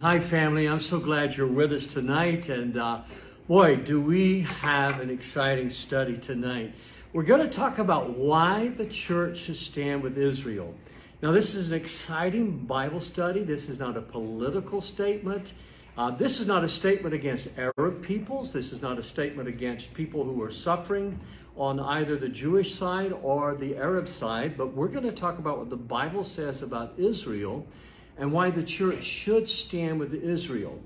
Hi, family. I'm so glad you're with us tonight. And uh, boy, do we have an exciting study tonight. We're going to talk about why the church should stand with Israel. Now, this is an exciting Bible study. This is not a political statement. Uh, this is not a statement against Arab peoples. This is not a statement against people who are suffering on either the Jewish side or the Arab side. But we're going to talk about what the Bible says about Israel and why the church should stand with Israel.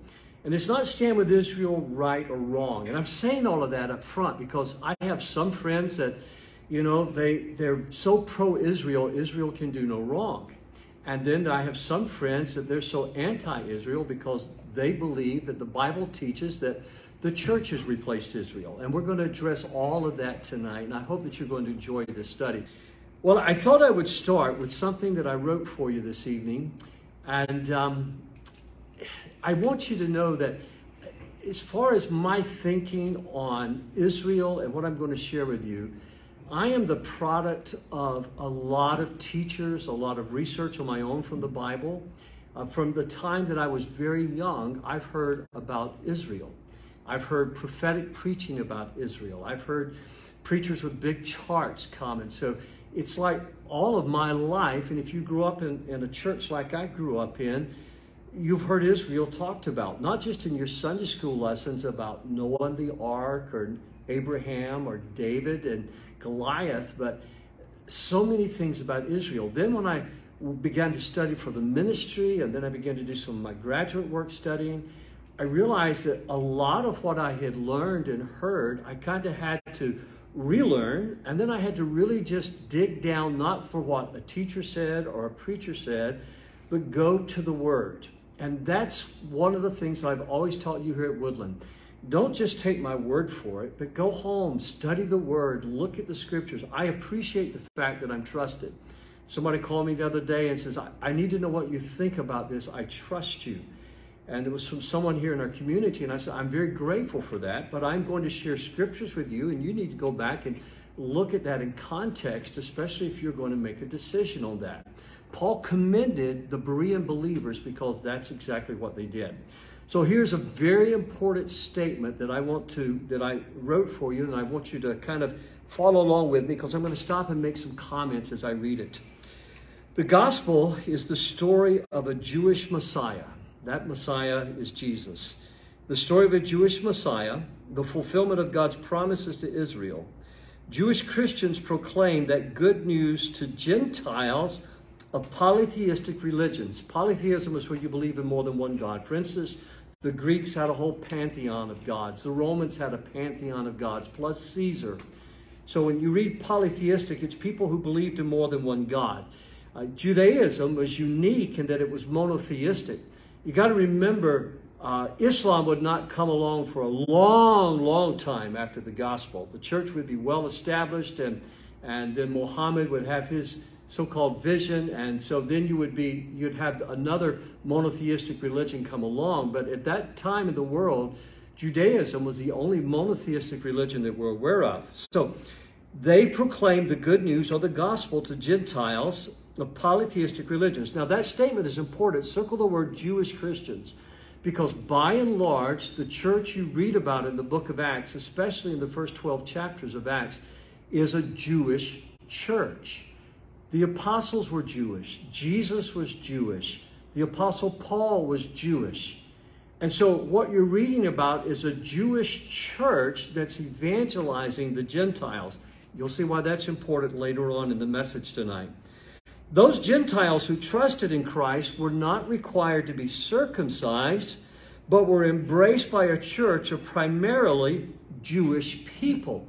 And it's not stand with Israel right or wrong. And I'm saying all of that up front because I have some friends that, you know, they, they're so pro Israel, Israel can do no wrong. And then I have some friends that they're so anti Israel because they believe that the Bible teaches that the church has replaced Israel. And we're going to address all of that tonight. And I hope that you're going to enjoy this study. Well, I thought I would start with something that I wrote for you this evening. And um, I want you to know that as far as my thinking on Israel and what I'm going to share with you, I am the product of a lot of teachers, a lot of research on my own from the Bible. Uh, from the time that I was very young, I've heard about Israel. I've heard prophetic preaching about Israel. I've heard preachers with big charts come. And so it's like all of my life, and if you grew up in, in a church like I grew up in, you've heard Israel talked about, not just in your Sunday school lessons about Noah and the ark or Abraham or David and Goliath, but so many things about Israel. Then when I began to study for the ministry and then I began to do some of my graduate work studying, I realized that a lot of what I had learned and heard, I kind of had to relearn, and then I had to really just dig down, not for what a teacher said or a preacher said, but go to the Word. And that's one of the things I've always taught you here at Woodland. Don't just take my word for it, but go home, study the Word, look at the Scriptures. I appreciate the fact that I'm trusted. Somebody called me the other day and says, I need to know what you think about this. I trust you. And it was from someone here in our community. And I said, I'm very grateful for that, but I'm going to share scriptures with you, and you need to go back and look at that in context, especially if you're going to make a decision on that. Paul commended the Berean believers because that's exactly what they did. So here's a very important statement that I want to that I wrote for you, and I want you to kind of follow along with me because I'm going to stop and make some comments as I read it. The gospel is the story of a Jewish Messiah that Messiah is Jesus. The story of a Jewish Messiah, the fulfillment of God's promises to Israel. Jewish Christians proclaim that good news to Gentiles of polytheistic religions. Polytheism is where you believe in more than one God. For instance, the Greeks had a whole pantheon of gods. The Romans had a pantheon of gods, plus Caesar. So when you read polytheistic, it's people who believed in more than one God. Uh, Judaism was unique in that it was monotheistic you got to remember uh, Islam would not come along for a long, long time after the gospel. The church would be well established, and and then Muhammad would have his so-called vision, and so then you would be you'd have another monotheistic religion come along. But at that time in the world, Judaism was the only monotheistic religion that we're aware of. So they proclaimed the good news of the gospel to Gentiles of polytheistic religions. Now, that statement is important. Circle the word Jewish Christians because by and large, the church you read about in the book of Acts, especially in the first 12 chapters of Acts, is a Jewish church. The apostles were Jewish, Jesus was Jewish, the apostle Paul was Jewish. And so, what you're reading about is a Jewish church that's evangelizing the Gentiles. You'll see why that's important later on in the message tonight. Those Gentiles who trusted in Christ were not required to be circumcised, but were embraced by a church of primarily Jewish people.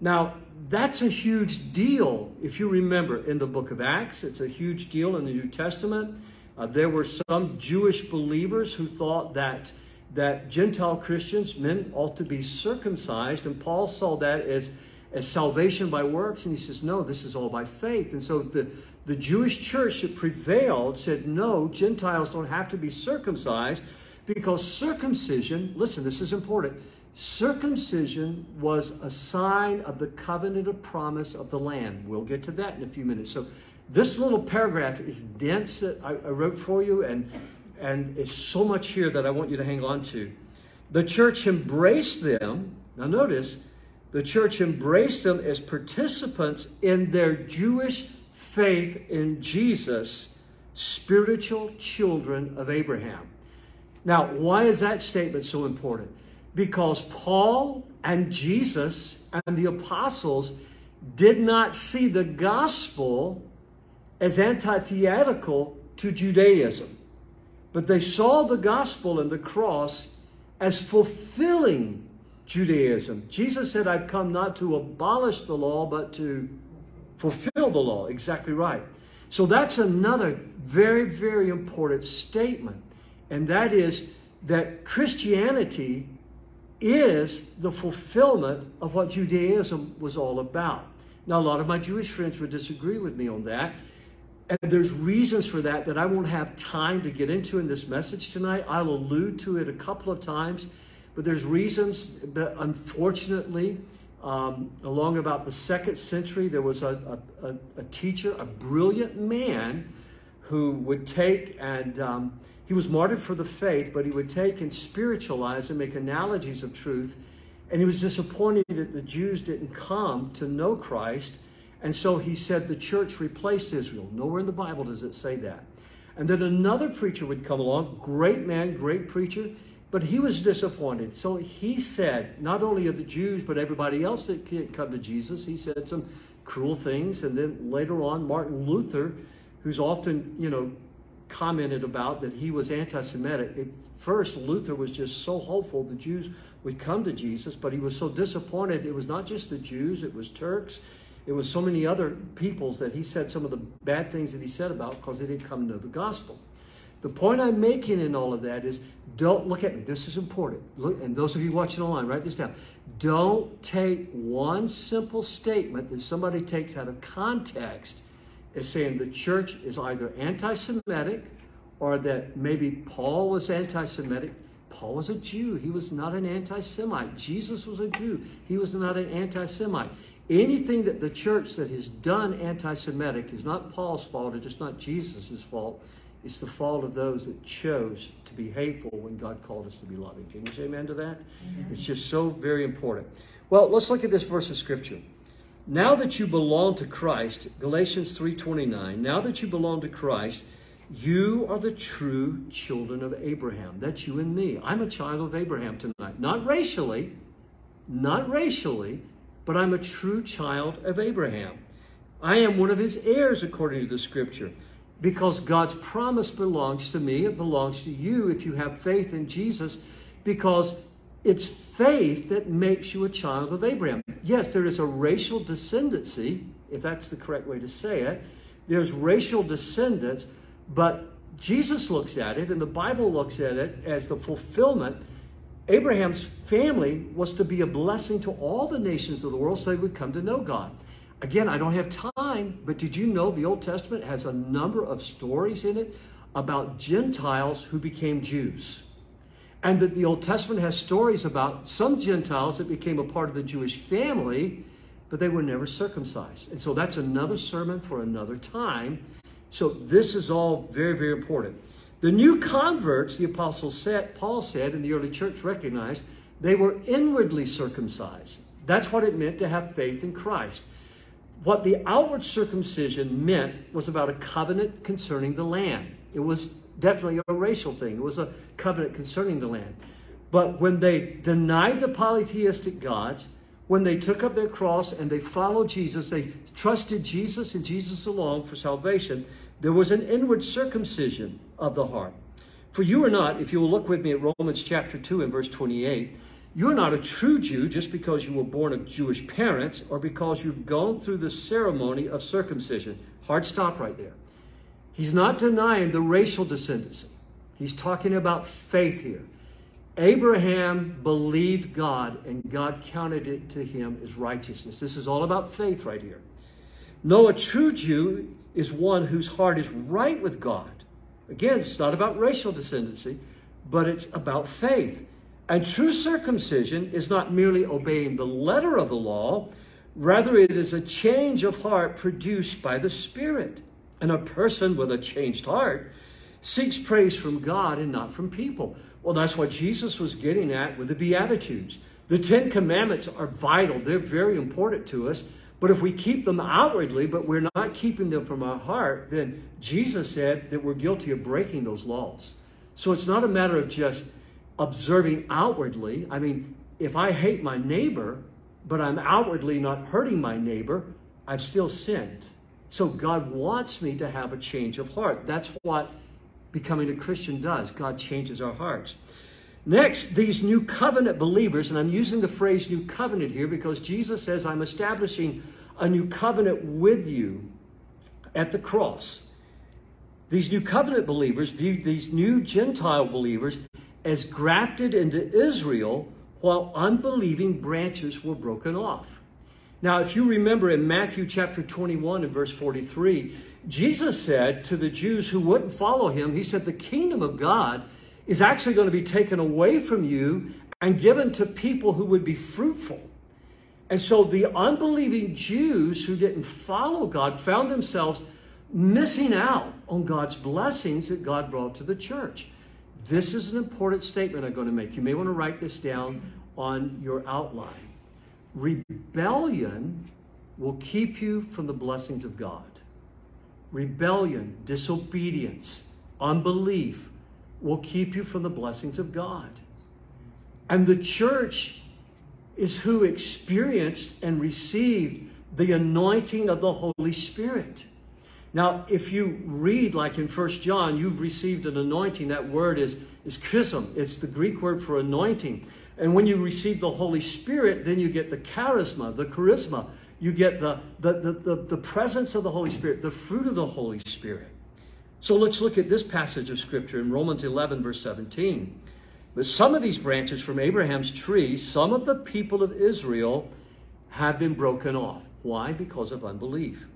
Now, that's a huge deal. If you remember in the book of Acts, it's a huge deal in the New Testament. Uh, there were some Jewish believers who thought that that Gentile Christians, men, ought to be circumcised, and Paul saw that as as salvation by works, and he says, no, this is all by faith. And so the the Jewish church that prevailed said, no, Gentiles don't have to be circumcised because circumcision, listen, this is important. Circumcision was a sign of the covenant of promise of the land. We'll get to that in a few minutes. So, this little paragraph is dense that I, I wrote for you, and and it's so much here that I want you to hang on to. The church embraced them. Now, notice, the church embraced them as participants in their Jewish faith in Jesus, spiritual children of Abraham. Now, why is that statement so important? Because Paul and Jesus and the apostles did not see the gospel as antithetical to Judaism, but they saw the gospel and the cross as fulfilling Judaism. Jesus said, I've come not to abolish the law, but to fulfill the law. Exactly right. So that's another very, very important statement. And that is that Christianity is the fulfillment of what Judaism was all about. Now, a lot of my Jewish friends would disagree with me on that. And there's reasons for that that I won't have time to get into in this message tonight. I'll allude to it a couple of times, but there's reasons that unfortunately, um, along about the second century, there was a, a, a, teacher, a brilliant man, who would take and um, he was martyred for the faith, but he would take and spiritualize and make analogies of truth. And he was disappointed that the Jews didn't come to know Christ and so he said the church replaced Israel. Nowhere in the Bible does it say that. And then another preacher would come along, great man, great preacher, but he was disappointed. So he said, not only of the Jews, but everybody else that can't come to Jesus, he said some cruel things. And then later on, Martin Luther, who's often, you know, commented about that he was anti Semitic. At first, Luther was just so hopeful the Jews would come to Jesus, but he was so disappointed. It was not just the Jews, it was Turks, it was so many other peoples that he said some of the bad things that he said about because they didn't come to the gospel. The point I'm making in all of that is don't look at me. This is important. Look, and those of you watching online, write this down. Don't take one simple statement that somebody takes out of context as saying the church is either anti Semitic or that maybe Paul was anti Semitic. Paul was a Jew. He was not an anti Semite. Jesus was a Jew. He was not an anti Semite. Anything that the church that has done anti Semitic is not Paul's fault, it's just not Jesus' fault. It's the fault of those that chose to be hateful when God called us to be loving. Can you say amen to that? Mm-hmm. It's just so very important. Well, let's look at this verse of scripture. Now that you belong to Christ, Galatians 3:29, now that you belong to Christ, you are the true children of Abraham. That's you and me. I'm a child of Abraham tonight. Not racially, not racially, but I'm a true child of Abraham. I am one of his heirs according to the scripture. Because God's promise belongs to me, it belongs to you if you have faith in Jesus, because it's faith that makes you a child of Abraham. Yes, there is a racial descendancy, if that's the correct way to say it. There's racial descendants, but Jesus looks at it and the Bible looks at it as the fulfillment Abraham's family was to be a blessing to all the nations of the world so they would come to know God. Again, I don't have time, but did you know the Old Testament has a number of stories in it about Gentiles who became Jews? And that the Old Testament has stories about some Gentiles that became a part of the Jewish family, but they were never circumcised. And so that's another sermon for another time. So this is all very, very important. The new converts, the apostle said, Paul said, and the early church recognized, they were inwardly circumcised. That's what it meant to have faith in Christ. What the outward circumcision meant was about a covenant concerning the land. It was definitely a racial thing. It was a covenant concerning the land. But when they denied the polytheistic gods, when they took up their cross and they followed Jesus, they trusted Jesus and Jesus alone for salvation, there was an inward circumcision of the heart. For you are not, if you will look with me at Romans chapter 2 and verse 28, you're not a true Jew just because you were born of Jewish parents or because you've gone through the ceremony of circumcision. Hard stop right there. He's not denying the racial descendancy. He's talking about faith here. Abraham believed God and God counted it to him as righteousness. This is all about faith right here. No, a true Jew is one whose heart is right with God. Again, it's not about racial descendancy, but it's about faith. And true circumcision is not merely obeying the letter of the law, rather, it is a change of heart produced by the Spirit. And a person with a changed heart seeks praise from God and not from people. Well, that's what Jesus was getting at with the Beatitudes. The Ten Commandments are vital, they're very important to us. But if we keep them outwardly, but we're not keeping them from our heart, then Jesus said that we're guilty of breaking those laws. So it's not a matter of just observing outwardly. I mean, if I hate my neighbor, but I'm outwardly not hurting my neighbor, I've still sinned. So God wants me to have a change of heart. That's what becoming a Christian does. God changes our hearts. Next, these new covenant believers, and I'm using the phrase new covenant here because Jesus says, I'm establishing a new covenant with you at the cross. These new covenant believers viewed these new Gentile believers as grafted into Israel while unbelieving branches were broken off. Now, if you remember in Matthew chapter 21 and verse 43, Jesus said to the Jews who wouldn't follow him, He said, The kingdom of God is actually going to be taken away from you and given to people who would be fruitful. And so the unbelieving Jews who didn't follow God found themselves missing out on God's blessings that God brought to the church. This is an important statement I'm going to make. You may want to write this down on your outline. Rebellion will keep you from the blessings of God. Rebellion, disobedience, unbelief will keep you from the blessings of God. And the church is who experienced and received the anointing of the Holy Spirit. Now, if you read like in First John, you've received an anointing. That word is, is chrism. It's the Greek word for anointing. And when you receive the Holy Spirit, then you get the charisma, the charisma. You get the, the, the, the, the presence of the Holy Spirit, the fruit of the Holy Spirit. So let's look at this passage of Scripture in Romans 11, verse 17. But some of these branches from Abraham's tree, some of the people of Israel have been broken off. Why? Because of unbelief.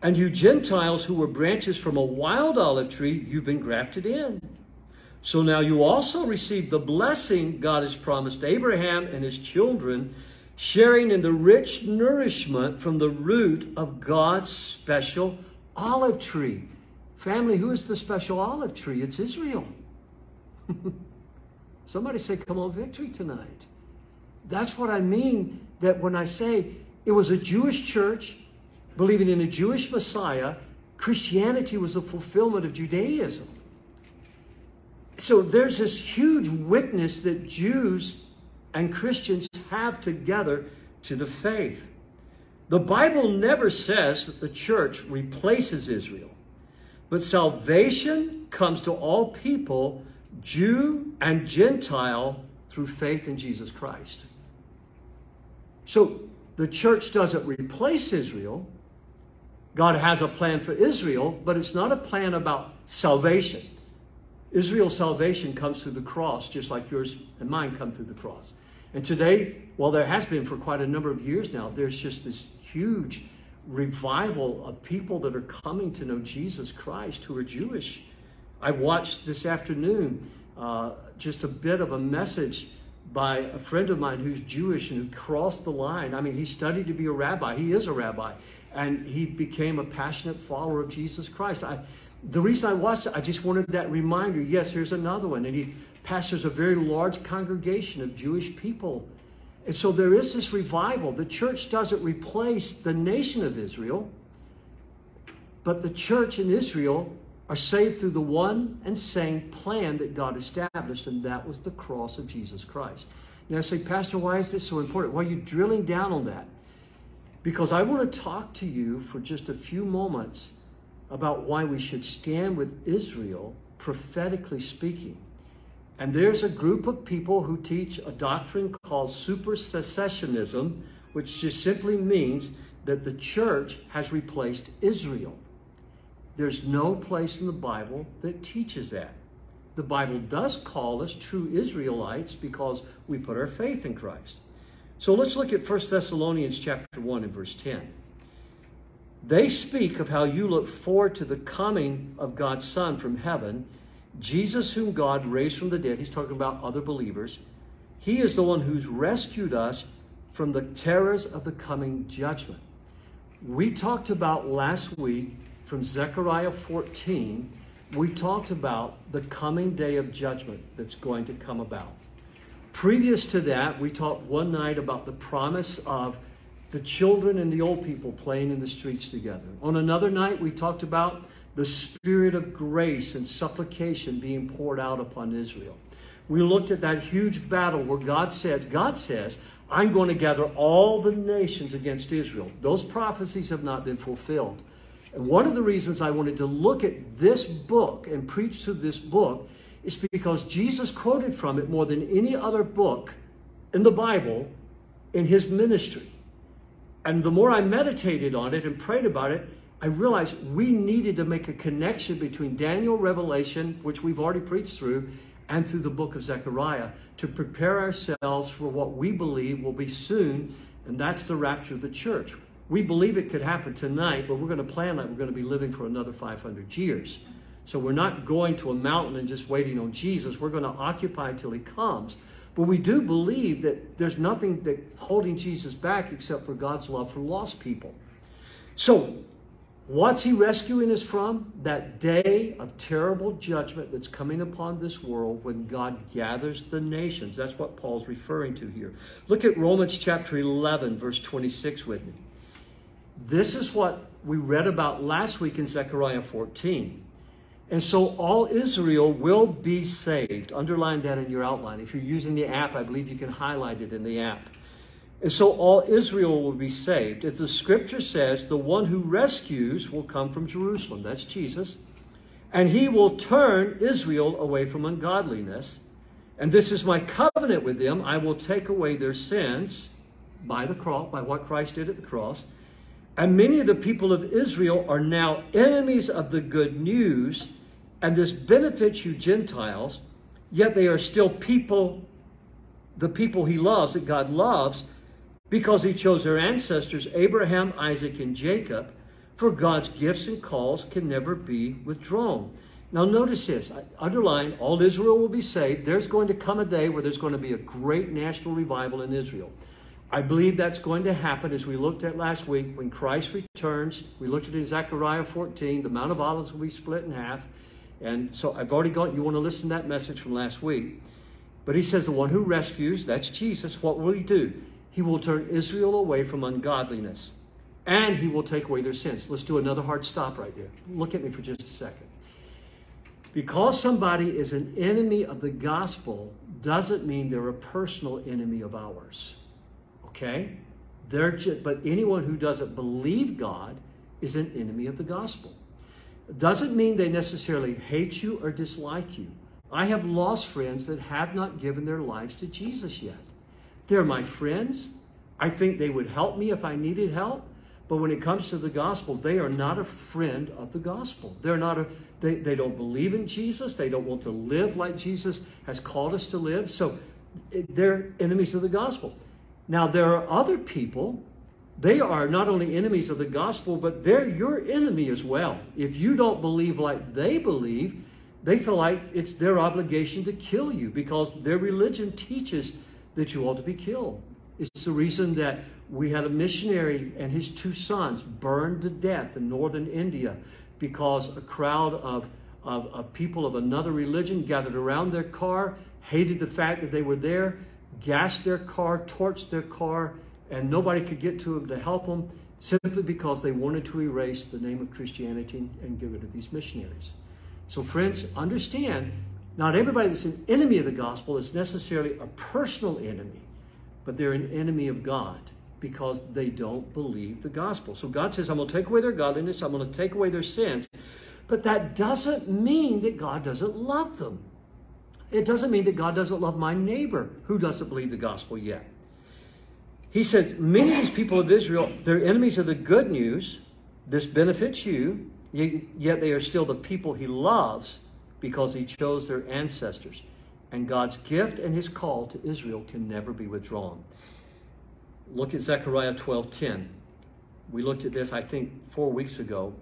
And you Gentiles who were branches from a wild olive tree, you've been grafted in. So now you also receive the blessing God has promised Abraham and his children, sharing in the rich nourishment from the root of God's special olive tree. Family, who is the special olive tree? It's Israel. Somebody say, Come on, victory tonight. That's what I mean that when I say it was a Jewish church believing in a Jewish Messiah, Christianity was a fulfillment of Judaism. So there's this huge witness that Jews and Christians have together to the faith. The Bible never says that the church replaces Israel. But salvation comes to all people, Jew and Gentile, through faith in Jesus Christ. So the church doesn't replace Israel. God has a plan for Israel, but it's not a plan about salvation. Israel's salvation comes through the cross, just like yours and mine come through the cross. And today, well, there has been for quite a number of years now, there's just this huge revival of people that are coming to know Jesus Christ who are Jewish. I watched this afternoon uh, just a bit of a message by a friend of mine who's Jewish and who crossed the line. I mean, he studied to be a rabbi. He is a rabbi. And he became a passionate follower of Jesus Christ. I, the reason I watched it, I just wanted that reminder. Yes, here's another one. And he pastors a very large congregation of Jewish people and so there is this revival. The church doesn't replace the nation of Israel, but the church in Israel are saved through the one and same plan that God established, and that was the cross of Jesus Christ. Now, I say, Pastor, why is this so important? Why are you drilling down on that? Because I want to talk to you for just a few moments about why we should stand with Israel, prophetically speaking. And there's a group of people who teach a doctrine called supersessionism, which just simply means that the church has replaced Israel. There's no place in the Bible that teaches that. The Bible does call us true Israelites because we put our faith in Christ. So let's look at 1 Thessalonians chapter 1 and verse 10. They speak of how you look forward to the coming of God's Son from heaven Jesus, whom God raised from the dead, he's talking about other believers, he is the one who's rescued us from the terrors of the coming judgment. We talked about last week from Zechariah 14 we talked about the coming day of judgment that's going to come about. Previous to that, we talked one night about the promise of the children and the old people playing in the streets together. On another night, we talked about the spirit of grace and supplication being poured out upon Israel. We looked at that huge battle where God says, God says, I'm going to gather all the nations against Israel. Those prophecies have not been fulfilled. And one of the reasons I wanted to look at this book and preach through this book is because Jesus quoted from it more than any other book in the Bible in his ministry. And the more I meditated on it and prayed about it, I realized we needed to make a connection between Daniel Revelation, which we've already preached through, and through the book of Zechariah to prepare ourselves for what we believe will be soon, and that's the rapture of the church. We believe it could happen tonight, but we're going to plan like we're going to be living for another 500 years. So we're not going to a mountain and just waiting on Jesus. We're going to occupy till he comes. But we do believe that there's nothing that holding Jesus back except for God's love for lost people. So, what's he rescuing us from? That day of terrible judgment that's coming upon this world when God gathers the nations. That's what Paul's referring to here. Look at Romans chapter 11, verse 26 with me. This is what we read about last week in Zechariah 14. And so all Israel will be saved. Underline that in your outline. If you're using the app, I believe you can highlight it in the app. And so all Israel will be saved. As the scripture says, the one who rescues will come from Jerusalem. That's Jesus. And he will turn Israel away from ungodliness. And this is my covenant with them. I will take away their sins by the cross, by what Christ did at the cross. And many of the people of Israel are now enemies of the good news and this benefits you Gentiles, yet they are still people, the people he loves, that God loves, because he chose their ancestors, Abraham, Isaac, and Jacob, for God's gifts and calls can never be withdrawn. Now, notice this. I underline all Israel will be saved. There's going to come a day where there's going to be a great national revival in Israel. I believe that's going to happen as we looked at last week when Christ returns. We looked at in Zechariah 14, the Mount of Olives will be split in half. And so I've already got, you want to listen to that message from last week. But he says, the one who rescues, that's Jesus, what will he do? He will turn Israel away from ungodliness and he will take away their sins. Let's do another hard stop right there. Look at me for just a second. Because somebody is an enemy of the gospel doesn't mean they're a personal enemy of ours. Okay? They're just, but anyone who doesn't believe God is an enemy of the gospel doesn't mean they necessarily hate you or dislike you. I have lost friends that have not given their lives to Jesus yet. They're my friends. I think they would help me if I needed help. But when it comes to the gospel, they are not a friend of the gospel. They're not a, they, they don't believe in Jesus. They don't want to live like Jesus has called us to live. So eh, they're enemies of the gospel. Now, there are other people they are not only enemies of the gospel, but they're your enemy as well. If you don't believe like they believe, they feel like it's their obligation to kill you because their religion teaches that you ought to be killed. It's the reason that we had a missionary and his two sons burned to death in northern India because a crowd of, of, of people of another religion gathered around their car, hated the fact that they were there, gassed their car, torched their car, and nobody could get to them to help them simply because they wanted to erase the name of Christianity and get rid of these missionaries. So, friends, understand not everybody that's an enemy of the gospel is necessarily a personal enemy, but they're an enemy of God because they don't believe the gospel. So, God says, I'm going to take away their godliness, I'm going to take away their sins. But that doesn't mean that God doesn't love them. It doesn't mean that God doesn't love my neighbor who doesn't believe the gospel yet. He says, many of these people of Israel, they're enemies of the good news. This benefits you, yet they are still the people he loves because he chose their ancestors. And God's gift and his call to Israel can never be withdrawn. Look at Zechariah 12:10. We looked at this, I think, four weeks ago.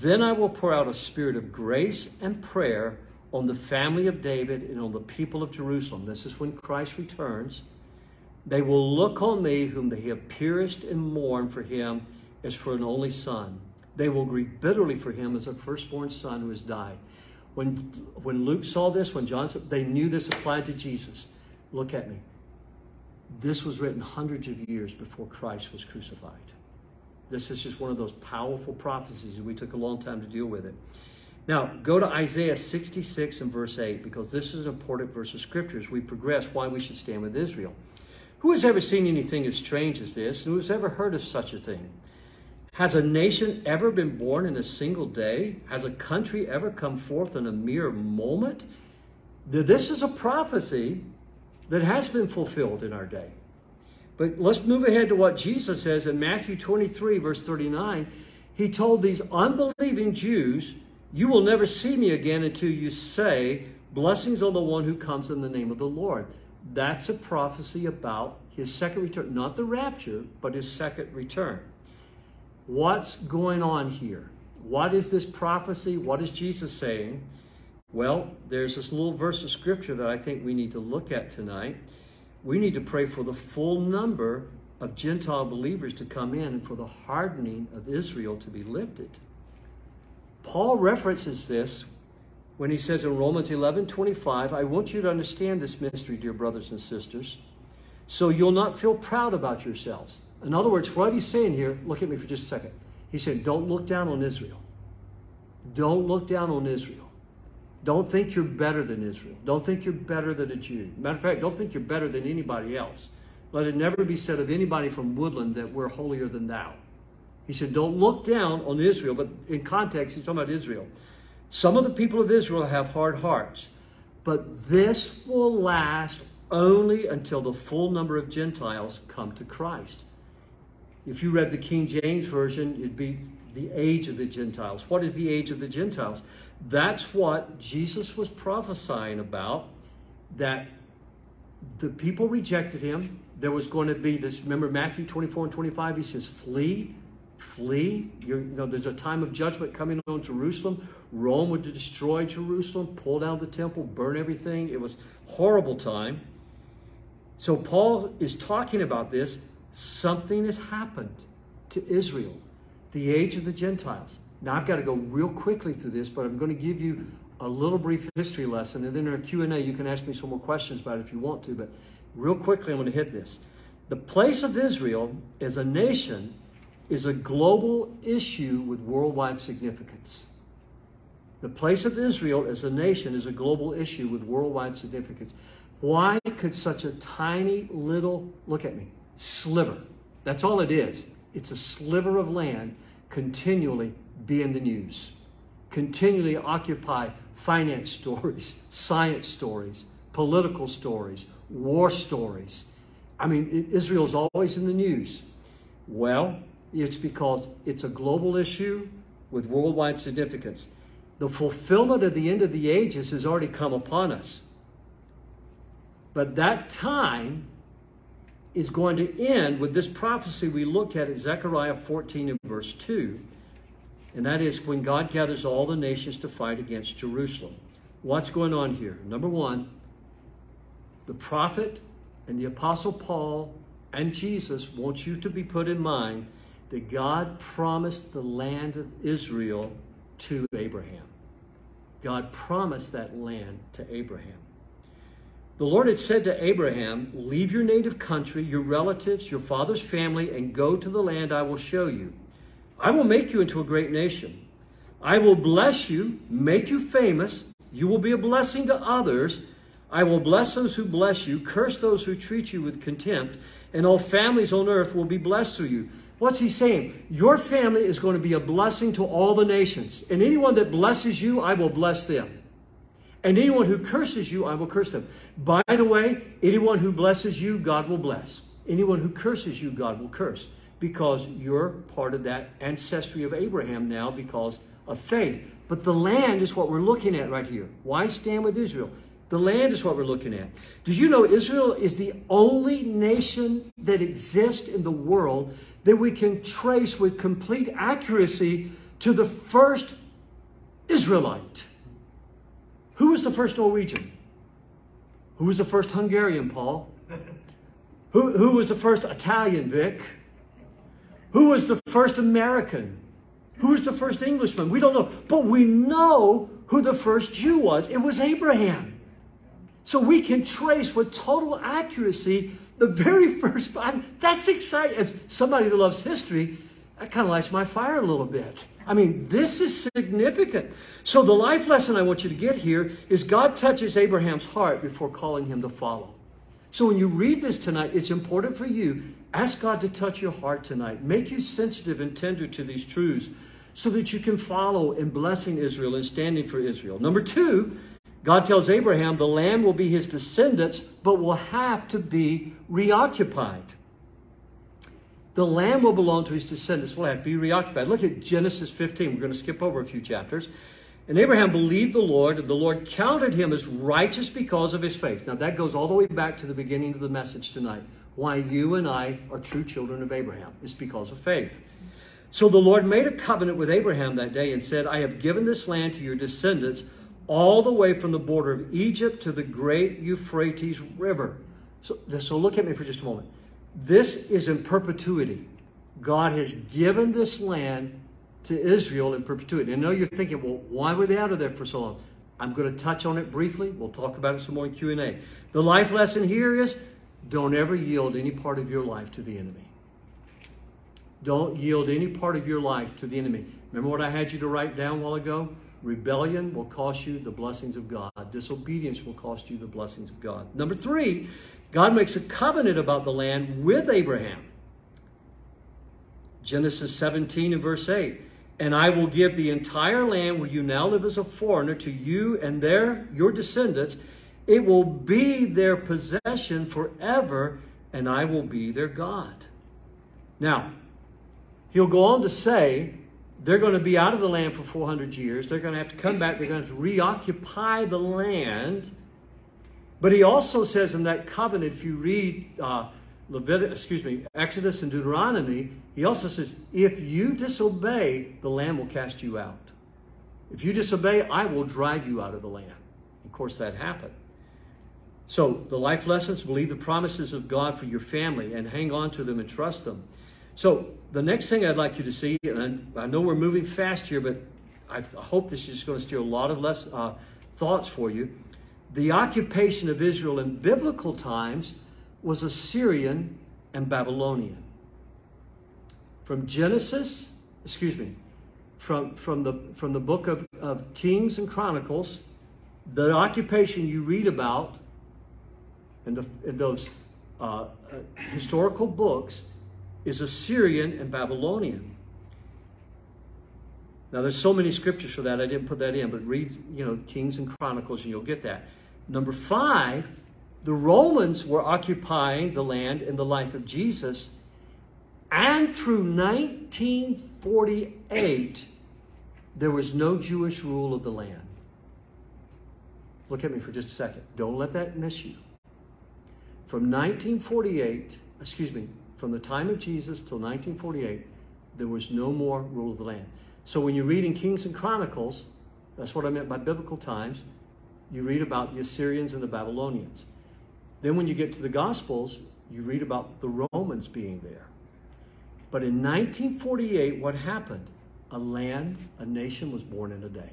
Then I will pour out a spirit of grace and prayer on the family of David and on the people of Jerusalem. This is when Christ returns. They will look on me, whom they have pierced and mourned for him as for an only son. They will grieve bitterly for him as a firstborn son who has died. When, when Luke saw this, when John said, they knew this applied to Jesus. Look at me. This was written hundreds of years before Christ was crucified. This is just one of those powerful prophecies, and we took a long time to deal with it. Now, go to Isaiah 66 and verse 8, because this is an important verse of Scripture as we progress why we should stand with Israel. Who has ever seen anything as strange as this? And Who has ever heard of such a thing? Has a nation ever been born in a single day? Has a country ever come forth in a mere moment? This is a prophecy that has been fulfilled in our day. But let's move ahead to what Jesus says in Matthew 23, verse 39. He told these unbelieving Jews, You will never see me again until you say, Blessings on the one who comes in the name of the Lord. That's a prophecy about his second return, not the rapture, but his second return. What's going on here? What is this prophecy? What is Jesus saying? Well, there's this little verse of scripture that I think we need to look at tonight. We need to pray for the full number of Gentile believers to come in and for the hardening of Israel to be lifted. Paul references this when he says in Romans 11 25, I want you to understand this mystery, dear brothers and sisters, so you'll not feel proud about yourselves. In other words, what he's saying here, look at me for just a second. He said, Don't look down on Israel. Don't look down on Israel. Don't think you're better than Israel. Don't think you're better than a Jew. Matter of fact, don't think you're better than anybody else. Let it never be said of anybody from Woodland that we're holier than thou. He said, Don't look down on Israel, but in context, he's talking about Israel. Some of the people of Israel have hard hearts, but this will last only until the full number of Gentiles come to Christ. If you read the King James Version, it'd be the age of the Gentiles. What is the age of the Gentiles? That's what Jesus was prophesying about, that the people rejected him. There was going to be this, remember Matthew 24 and 25, he says, flee, flee. You know, there's a time of judgment coming on Jerusalem. Rome would destroy Jerusalem, pull down the temple, burn everything. It was horrible time. So Paul is talking about this. Something has happened to Israel, the age of the Gentiles. Now I've got to go real quickly through this, but I'm going to give you a little brief history lesson, and then in our Q&A you can ask me some more questions about it if you want to, but real quickly I'm going to hit this. The place of Israel as a nation is a global issue with worldwide significance. The place of Israel as a nation is a global issue with worldwide significance. Why could such a tiny little, look at me, sliver, that's all it is. It's a sliver of land continually be in the news, continually occupy finance stories, science stories, political stories, war stories. I mean, Israel's always in the news. Well, it's because it's a global issue with worldwide significance. The fulfillment of the end of the ages has already come upon us. But that time is going to end with this prophecy we looked at in Zechariah 14 and verse 2 and that is when God gathers all the nations to fight against Jerusalem. What's going on here? Number one, the prophet and the apostle Paul and Jesus want you to be put in mind that God promised the land of Israel to Abraham. God promised that land to Abraham. The Lord had said to Abraham, Leave your native country, your relatives, your father's family, and go to the land I will show you. I will make you into a great nation. I will bless you, make you famous. You will be a blessing to others. I will bless those who bless you, curse those who treat you with contempt, and all families on earth will be blessed through you. What's he saying? Your family is going to be a blessing to all the nations. And anyone that blesses you, I will bless them. And anyone who curses you, I will curse them. By the way, anyone who blesses you, God will bless. Anyone who curses you, God will curse because you're part of that ancestry of Abraham now because of faith. But the land is what we're looking at right here. Why stand with Israel? The land is what we're looking at. Did you know Israel is the only nation that exists in the world that we can trace with complete accuracy to the first Israelite? Who was the first Norwegian? Who was the first Hungarian, Paul? Who, who was the first Italian, Vic? Who was the first American? Who was the first Englishman? We don't know. But we know who the first Jew was. It was Abraham. So we can trace with total accuracy the very first. That's exciting. As somebody that loves history, that kind of lights my fire a little bit. I mean, this is significant. So the life lesson I want you to get here is God touches Abraham's heart before calling him to follow. So when you read this tonight, it's important for you. Ask God to touch your heart tonight. Make you sensitive and tender to these truths so that you can follow in blessing Israel and standing for Israel. Number two, God tells Abraham the land will be his descendants, but will have to be reoccupied. The land will belong to his descendants, will have to be reoccupied. Look at Genesis 15. We're going to skip over a few chapters. And Abraham believed the Lord, and the Lord counted him as righteous because of his faith. Now, that goes all the way back to the beginning of the message tonight. Why you and I are true children of Abraham. is because of faith. So the Lord made a covenant with Abraham that day and said, I have given this land to your descendants all the way from the border of Egypt to the great Euphrates River. So, so look at me for just a moment. This is in perpetuity. God has given this land to Israel in perpetuity. And I know you're thinking, well, why were they out of there for so long? I'm going to touch on it briefly. We'll talk about it some more in Q&A. The life lesson here is don't ever yield any part of your life to the enemy. Don't yield any part of your life to the enemy. Remember what I had you to write down a while ago? Rebellion will cost you the blessings of God. Disobedience will cost you the blessings of God. Number three, God makes a covenant about the land with Abraham. Genesis 17 and verse 8. And I will give the entire land where you now live as a foreigner to you and their your descendants. It will be their possession forever, and I will be their God. Now, he'll go on to say they're going to be out of the land for 400 years. They're going to have to come back. They're going to, to reoccupy the land. But he also says in that covenant, if you read uh, Leviticus, excuse me, Exodus and Deuteronomy, he also says, if you disobey, the land will cast you out. If you disobey, I will drive you out of the land. Of course, that happened. So, the life lessons believe the promises of God for your family and hang on to them and trust them. So, the next thing I'd like you to see, and I, know we're moving fast here, but I hope this is going to steal a lot of less uh, thoughts for you. The occupation of Israel in biblical times was Assyrian and Babylonian. From Genesis, excuse me, from, from, the, from the book of, of Kings and Chronicles, the occupation you read about in, the, in those uh, uh, historical books is Assyrian and Babylonian. Now, there's so many scriptures for that. I didn't put that in, but read, you know, Kings and Chronicles, and you'll get that. Number five, the Romans were occupying the land in the life of Jesus. And through 1948, there was no Jewish rule of the land. Look at me for just a second. Don't let that miss you. From 1948, excuse me, from the time of Jesus till 1948, there was no more rule of the land. So when you read in Kings and Chronicles, that's what I meant by biblical times, you read about the Assyrians and the Babylonians. Then when you get to the Gospels, you read about the Romans being there. But in 1948, what happened? A land, a nation was born in a day.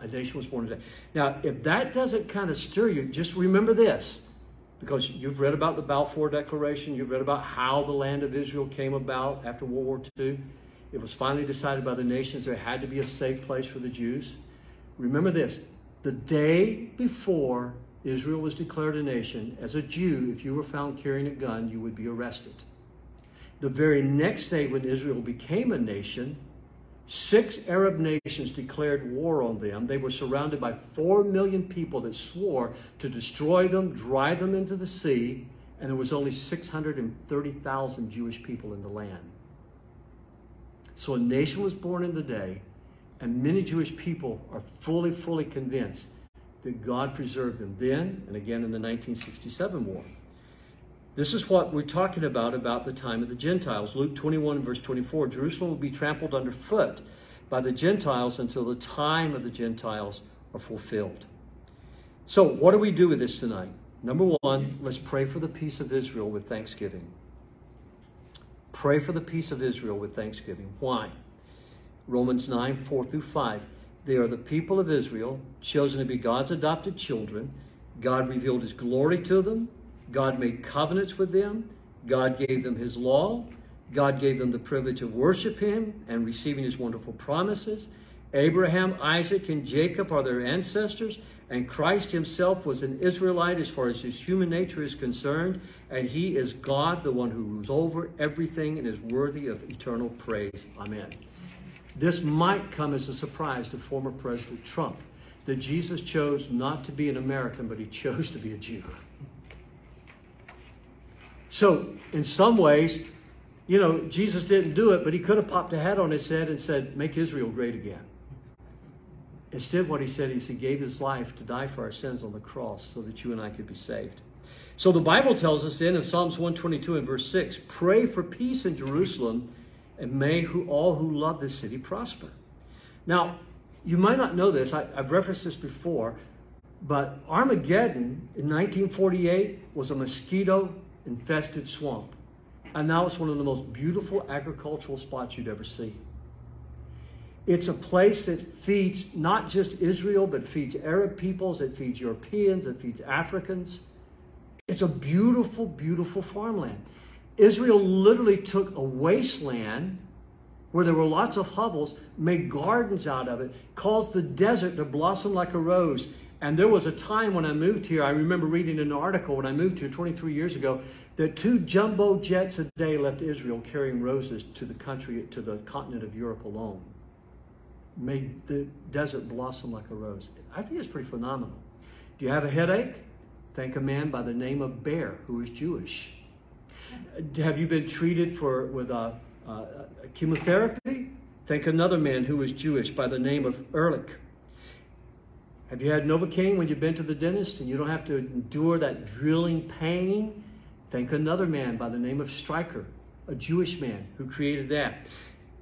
A nation was born in a day. Now, if that doesn't kind of stir you, just remember this because you've read about the Balfour Declaration, you've read about how the land of Israel came about after World War II. It was finally decided by the nations there had to be a safe place for the Jews. Remember this the day before Israel was declared a nation, as a Jew, if you were found carrying a gun, you would be arrested. The very next day, when Israel became a nation, six Arab nations declared war on them. They were surrounded by four million people that swore to destroy them, drive them into the sea, and there was only 630,000 Jewish people in the land. So a nation was born in the day, and many Jewish people are fully, fully convinced that God preserved them then and again in the 1967 war. This is what we're talking about about the time of the Gentiles. Luke 21 verse 24, Jerusalem will be trampled underfoot by the Gentiles until the time of the Gentiles are fulfilled. So, what do we do with this tonight? Number one, let's pray for the peace of Israel with thanksgiving. Pray for the peace of Israel with thanksgiving. Why? Romans 9, 4 through 5. They are the people of Israel, chosen to be God's adopted children. God revealed his glory to them. God made covenants with them. God gave them his law. God gave them the privilege of worship him and receiving his wonderful promises. Abraham, Isaac, and Jacob are their ancestors, and Christ himself was an Israelite as far as his human nature is concerned, and he is God, the one who rules over everything and is worthy of eternal praise. Amen. This might come as a surprise to former President Trump that Jesus chose not to be an American, but he chose to be a Jew. So, in some ways, you know, Jesus didn't do it, but he could have popped a hat on his head and said, Make Israel great again. Instead, what he said is he gave his life to die for our sins on the cross so that you and I could be saved. So the Bible tells us then in Psalms 122 and verse 6 pray for peace in Jerusalem and may who, all who love this city prosper. Now, you might not know this, I, I've referenced this before, but Armageddon in 1948 was a mosquito infested swamp. And now it's one of the most beautiful agricultural spots you'd ever see. It's a place that feeds not just Israel, but feeds Arab peoples, it feeds Europeans, it feeds Africans. It's a beautiful, beautiful farmland. Israel literally took a wasteland where there were lots of hovels, made gardens out of it, caused the desert to blossom like a rose. And there was a time when I moved here, I remember reading an article when I moved here 23 years ago, that two jumbo jets a day left Israel carrying roses to the country, to the continent of Europe alone made the desert blossom like a rose. I think it's pretty phenomenal. Do you have a headache? Thank a man by the name of Bayer, who is Jewish. Have you been treated for with a, a, a chemotherapy? Thank another man who is Jewish by the name of Ehrlich. Have you had Novocaine when you've been to the dentist and you don't have to endure that drilling pain? Thank another man by the name of Stryker, a Jewish man who created that.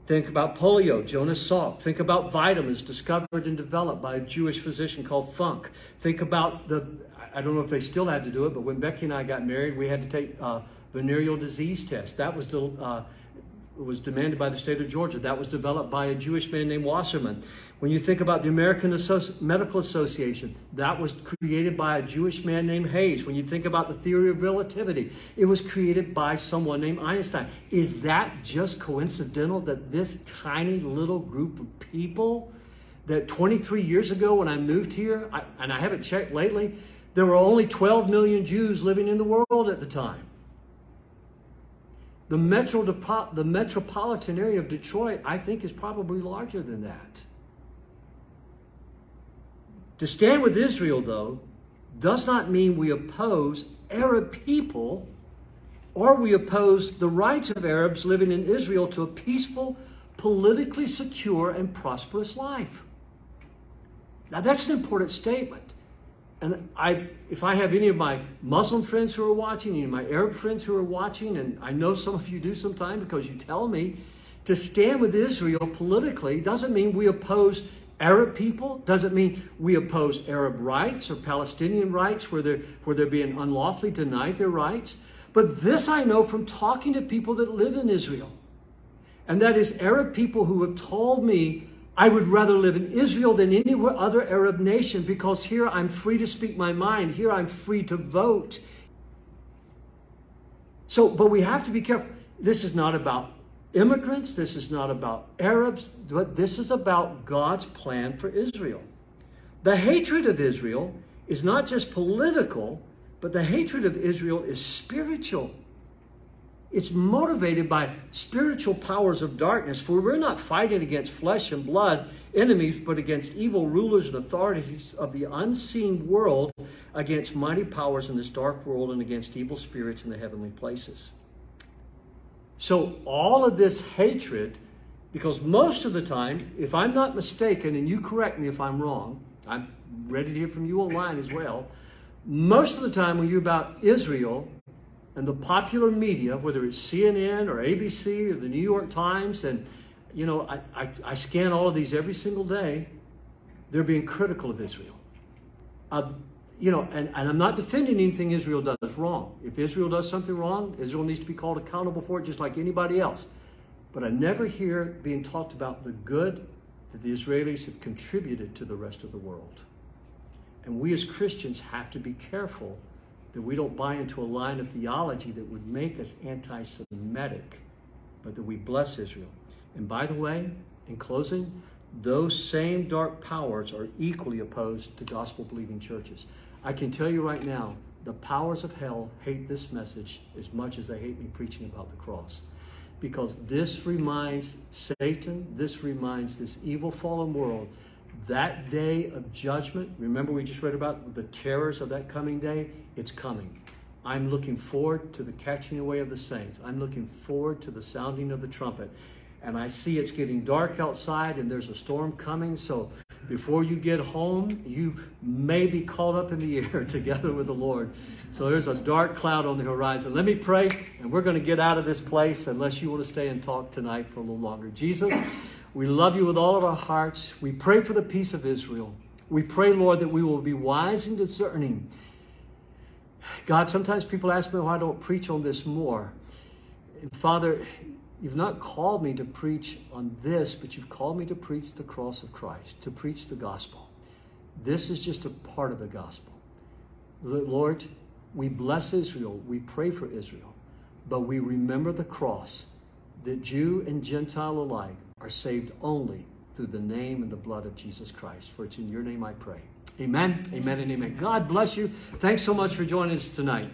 Think about polio, Jonas Salk. Think about vitamins discovered and developed by a Jewish physician called Funk. Think about the, I don't know if they still had to do it, but when Becky and I got married, we had to take a venereal disease test. That was, uh, was demanded by the state of Georgia. That was developed by a Jewish man named Wasserman. When you think about the American Associ- Medical Association, that was created by a Jewish man named Hays. When you think about the theory of relativity, it was created by someone named Einstein. Is that just coincidental that this tiny little group of people, that 23 years ago when I moved here, I, and I haven't checked lately, there were only 12 million Jews living in the world at the time. The, metro, the metropolitan area of Detroit, I think, is probably larger than that. To stand with Israel, though, does not mean we oppose Arab people or we oppose the rights of Arabs living in Israel to a peaceful, politically secure, and prosperous life. Now, that's an important statement. And I, if I have any of my Muslim friends who are watching, any of my Arab friends who are watching, and I know some of you do sometimes because you tell me, to stand with Israel politically doesn't mean we oppose Arab people doesn't mean we oppose Arab rights or Palestinian rights where they're, where they're being unlawfully denied their rights. But this I know from talking to people that live in Israel. And that is Arab people who have told me I would rather live in Israel than any other Arab nation because here I'm free to speak my mind. Here I'm free to vote. So, but we have to be careful. This is not about immigrants. This is not about Arabs, but this is about God's plan for Israel. The hatred of Israel is not just political, but the hatred of Israel is spiritual. It's motivated by spiritual powers of darkness, for we're not fighting against flesh and blood enemies, but against evil rulers and authorities of the unseen world, against mighty powers in this dark world, and against evil spirits in the heavenly places. So all of this hatred, because most of the time, if I'm not mistaken, and you correct me if I'm wrong, I'm ready to hear from you online as well. Most of the time, when you're about Israel and the popular media, whether it's CNN or ABC or the New York Times, and you know, I, I, I scan all of these every single day, they're being critical of Israel. You know, and, and I'm not defending anything Israel does wrong. If Israel does something wrong, Israel needs to be called accountable for it just like anybody else. But I never hear being talked about the good that the Israelis have contributed to the rest of the world. And we as Christians have to be careful that we don't buy into a line of theology that would make us anti Semitic, but that we bless Israel. And by the way, in closing, those same dark powers are equally opposed to gospel believing churches. I can tell you right now, the powers of hell hate this message as much as they hate me preaching about the cross. Because this reminds Satan, this reminds this evil fallen world, that day of judgment, remember we just read about the terrors of that coming day? It's coming. I'm looking forward to the catching away of the saints. I'm looking forward to the sounding of the trumpet. And I see it's getting dark outside and there's a storm coming. So before you get home, you may be caught up in the air together with the Lord. So there's a dark cloud on the horizon. Let me pray, and we're going to get out of this place unless you want to stay and talk tonight for a little longer. Jesus, we love you with all of our hearts. We pray for the peace of Israel. We pray, Lord, that we will be wise and discerning. God, sometimes people ask me why I don't preach on this more. Father, You've not called me to preach on this, but you've called me to preach the cross of Christ, to preach the gospel. This is just a part of the gospel. Lord, we bless Israel, we pray for Israel, but we remember the cross that Jew and Gentile alike are saved only through the name and the blood of Jesus Christ. For it's in your name I pray. Amen, amen, and amen. God bless you. Thanks so much for joining us tonight.